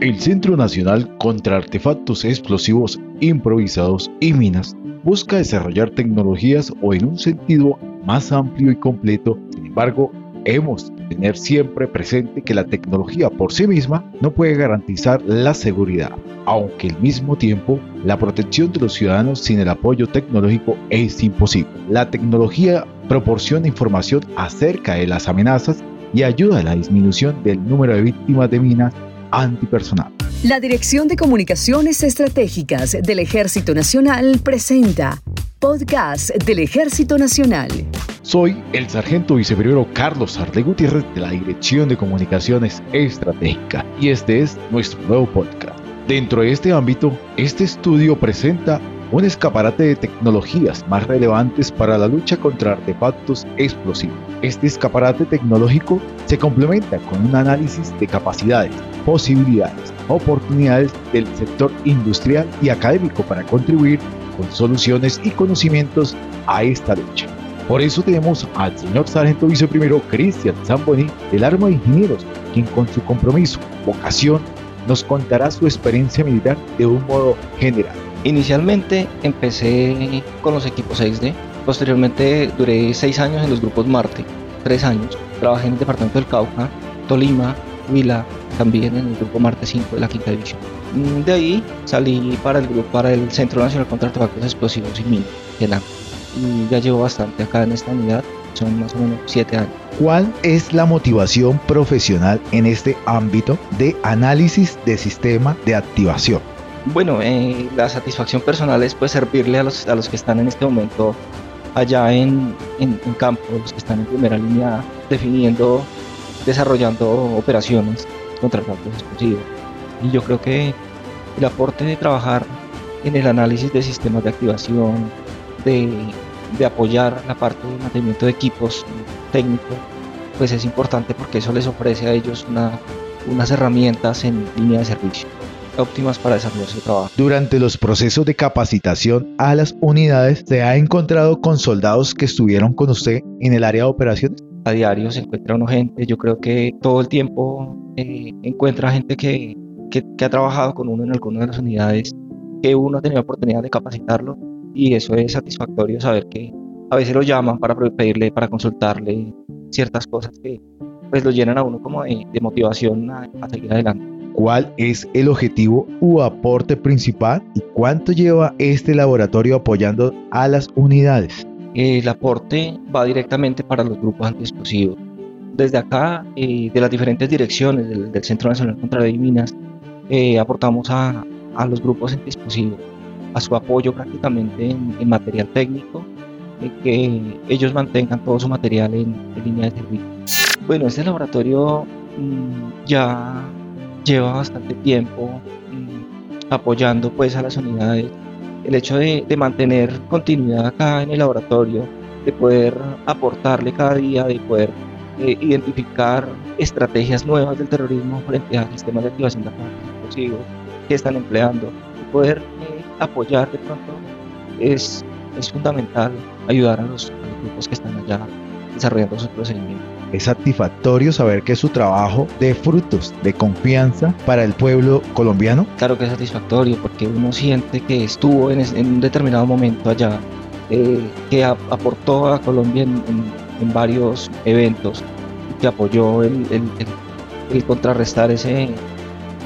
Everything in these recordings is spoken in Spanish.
El Centro Nacional contra Artefactos Explosivos Improvisados y Minas busca desarrollar tecnologías o en un sentido más amplio y completo. Sin embargo, hemos de tener siempre presente que la tecnología por sí misma no puede garantizar la seguridad, aunque al mismo tiempo la protección de los ciudadanos sin el apoyo tecnológico es imposible. La tecnología proporciona información acerca de las amenazas y ayuda a la disminución del número de víctimas de minas antipersonal. La Dirección de Comunicaciones Estratégicas del Ejército Nacional presenta Podcast del Ejército Nacional. Soy el sargento viceprimero Carlos Arde Gutiérrez de la Dirección de Comunicaciones Estratégicas y este es nuestro nuevo podcast. Dentro de este ámbito, este estudio presenta un escaparate de tecnologías más relevantes para la lucha contra artefactos explosivos. Este escaparate tecnológico se complementa con un análisis de capacidades, posibilidades, oportunidades del sector industrial y académico para contribuir con soluciones y conocimientos a esta lucha. Por eso tenemos al señor sargento viceprimero Cristian Zamboni del Arma de Ingenieros, quien con su compromiso, vocación, nos contará su experiencia militar de un modo general. Inicialmente empecé con los equipos 6D, posteriormente duré 6 años en los grupos Marte, 3 años. Trabajé en el departamento del Cauca, Tolima, Huila, también en el grupo Marte 5 de la quinta división. Mm, de ahí salí para el grupo, para el Centro Nacional contra Artefactos Explosivos y Minas, Y ya llevo bastante acá en esta unidad, son más o menos 7 años. ¿Cuál es la motivación profesional en este ámbito de análisis de sistema de activación? Bueno, eh, la satisfacción personal es pues servirle a los, a los que están en este momento allá en, en, campo, los que están en primera línea definiendo, desarrollando operaciones contra efectos explosivos. Y yo creo que el aporte de trabajar en el análisis de sistemas de activación, de, de apoyar la parte de mantenimiento de equipos técnicos, pues es importante porque eso les ofrece a ellos una, unas herramientas en línea de servicio óptimas para desarrollar su trabajo. Durante los procesos de capacitación a las unidades, ¿se ha encontrado con soldados que estuvieron con usted en el área de operaciones? A diario se encuentra uno gente, yo creo que todo el tiempo eh, encuentra gente que, que, que, ha trabajado con uno en alguna de las unidades, que uno ha tenido oportunidad de capacitarlo y eso es satisfactorio saber que a veces lo llaman para pedirle, para consultarle ciertas cosas que pues lo llenan a uno como de, motivación a seguir adelante cuál es el objetivo u aporte principal y cuánto lleva este laboratorio apoyando a las unidades. El aporte va directamente para los grupos antiexplosivos. Desde acá, eh, de las diferentes direcciones del, Centro Nacional contra las Minas, eh, aportamos a, a, los grupos antiexplosivos, a su apoyo prácticamente en, material técnico, que ellos mantengan todo su material en, línea de servicio. Bueno, este laboratorio mm, ya lleva bastante tiempo mm, apoyando pues a las unidades. El hecho de, mantener continuidad acá en el laboratorio, de poder aportarle cada día, de poder eh, identificar estrategias nuevas del terrorismo frente a sistemas de activación de explosivos que están empleando, de poder eh, apoyar de pronto es, es fundamental ayudar a los, a los grupos que están allá desarrollando sus procedimientos. Es satisfactorio saber que su trabajo de frutos de confianza para el pueblo colombiano. Claro que es satisfactorio porque uno siente que estuvo en, un determinado momento allá, eh, que aportó a Colombia en, varios eventos, que apoyó el, el contrarrestar ese,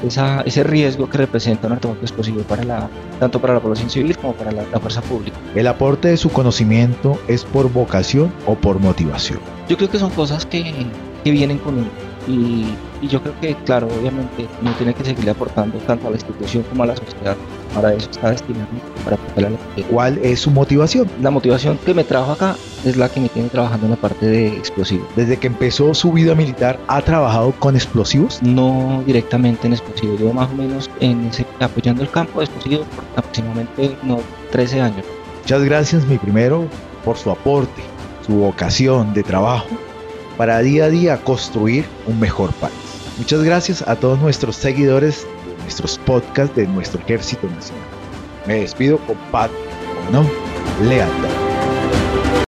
ese riesgo que representa un artefacto explosivo para la, tanto para la población civil como para la, fuerza pública. ¿El aporte de su conocimiento es por vocación o por motivación? Yo creo que son cosas que, que vienen con él y, y, yo creo que, claro, obviamente uno tiene que seguirle aportando tanto a la institución como a la sociedad. Para eso está destinado, para aportarle a la ¿Cuál es su motivación? La motivación que me trajo acá es la que me tiene trabajando en la parte de explosivos. Desde que empezó su vida militar, ¿ha trabajado con explosivos? No directamente en explosivos, yo más o menos en ese, apoyando el campo de explosivos por aproximadamente no, 13 años. Muchas gracias, mi primero, por su aporte, su vocación de trabajo para día a día construir un mejor país. Muchas gracias a todos nuestros seguidores nuestros podcasts de nuestro Ejército Nacional. Me despido con paz, no lealtad.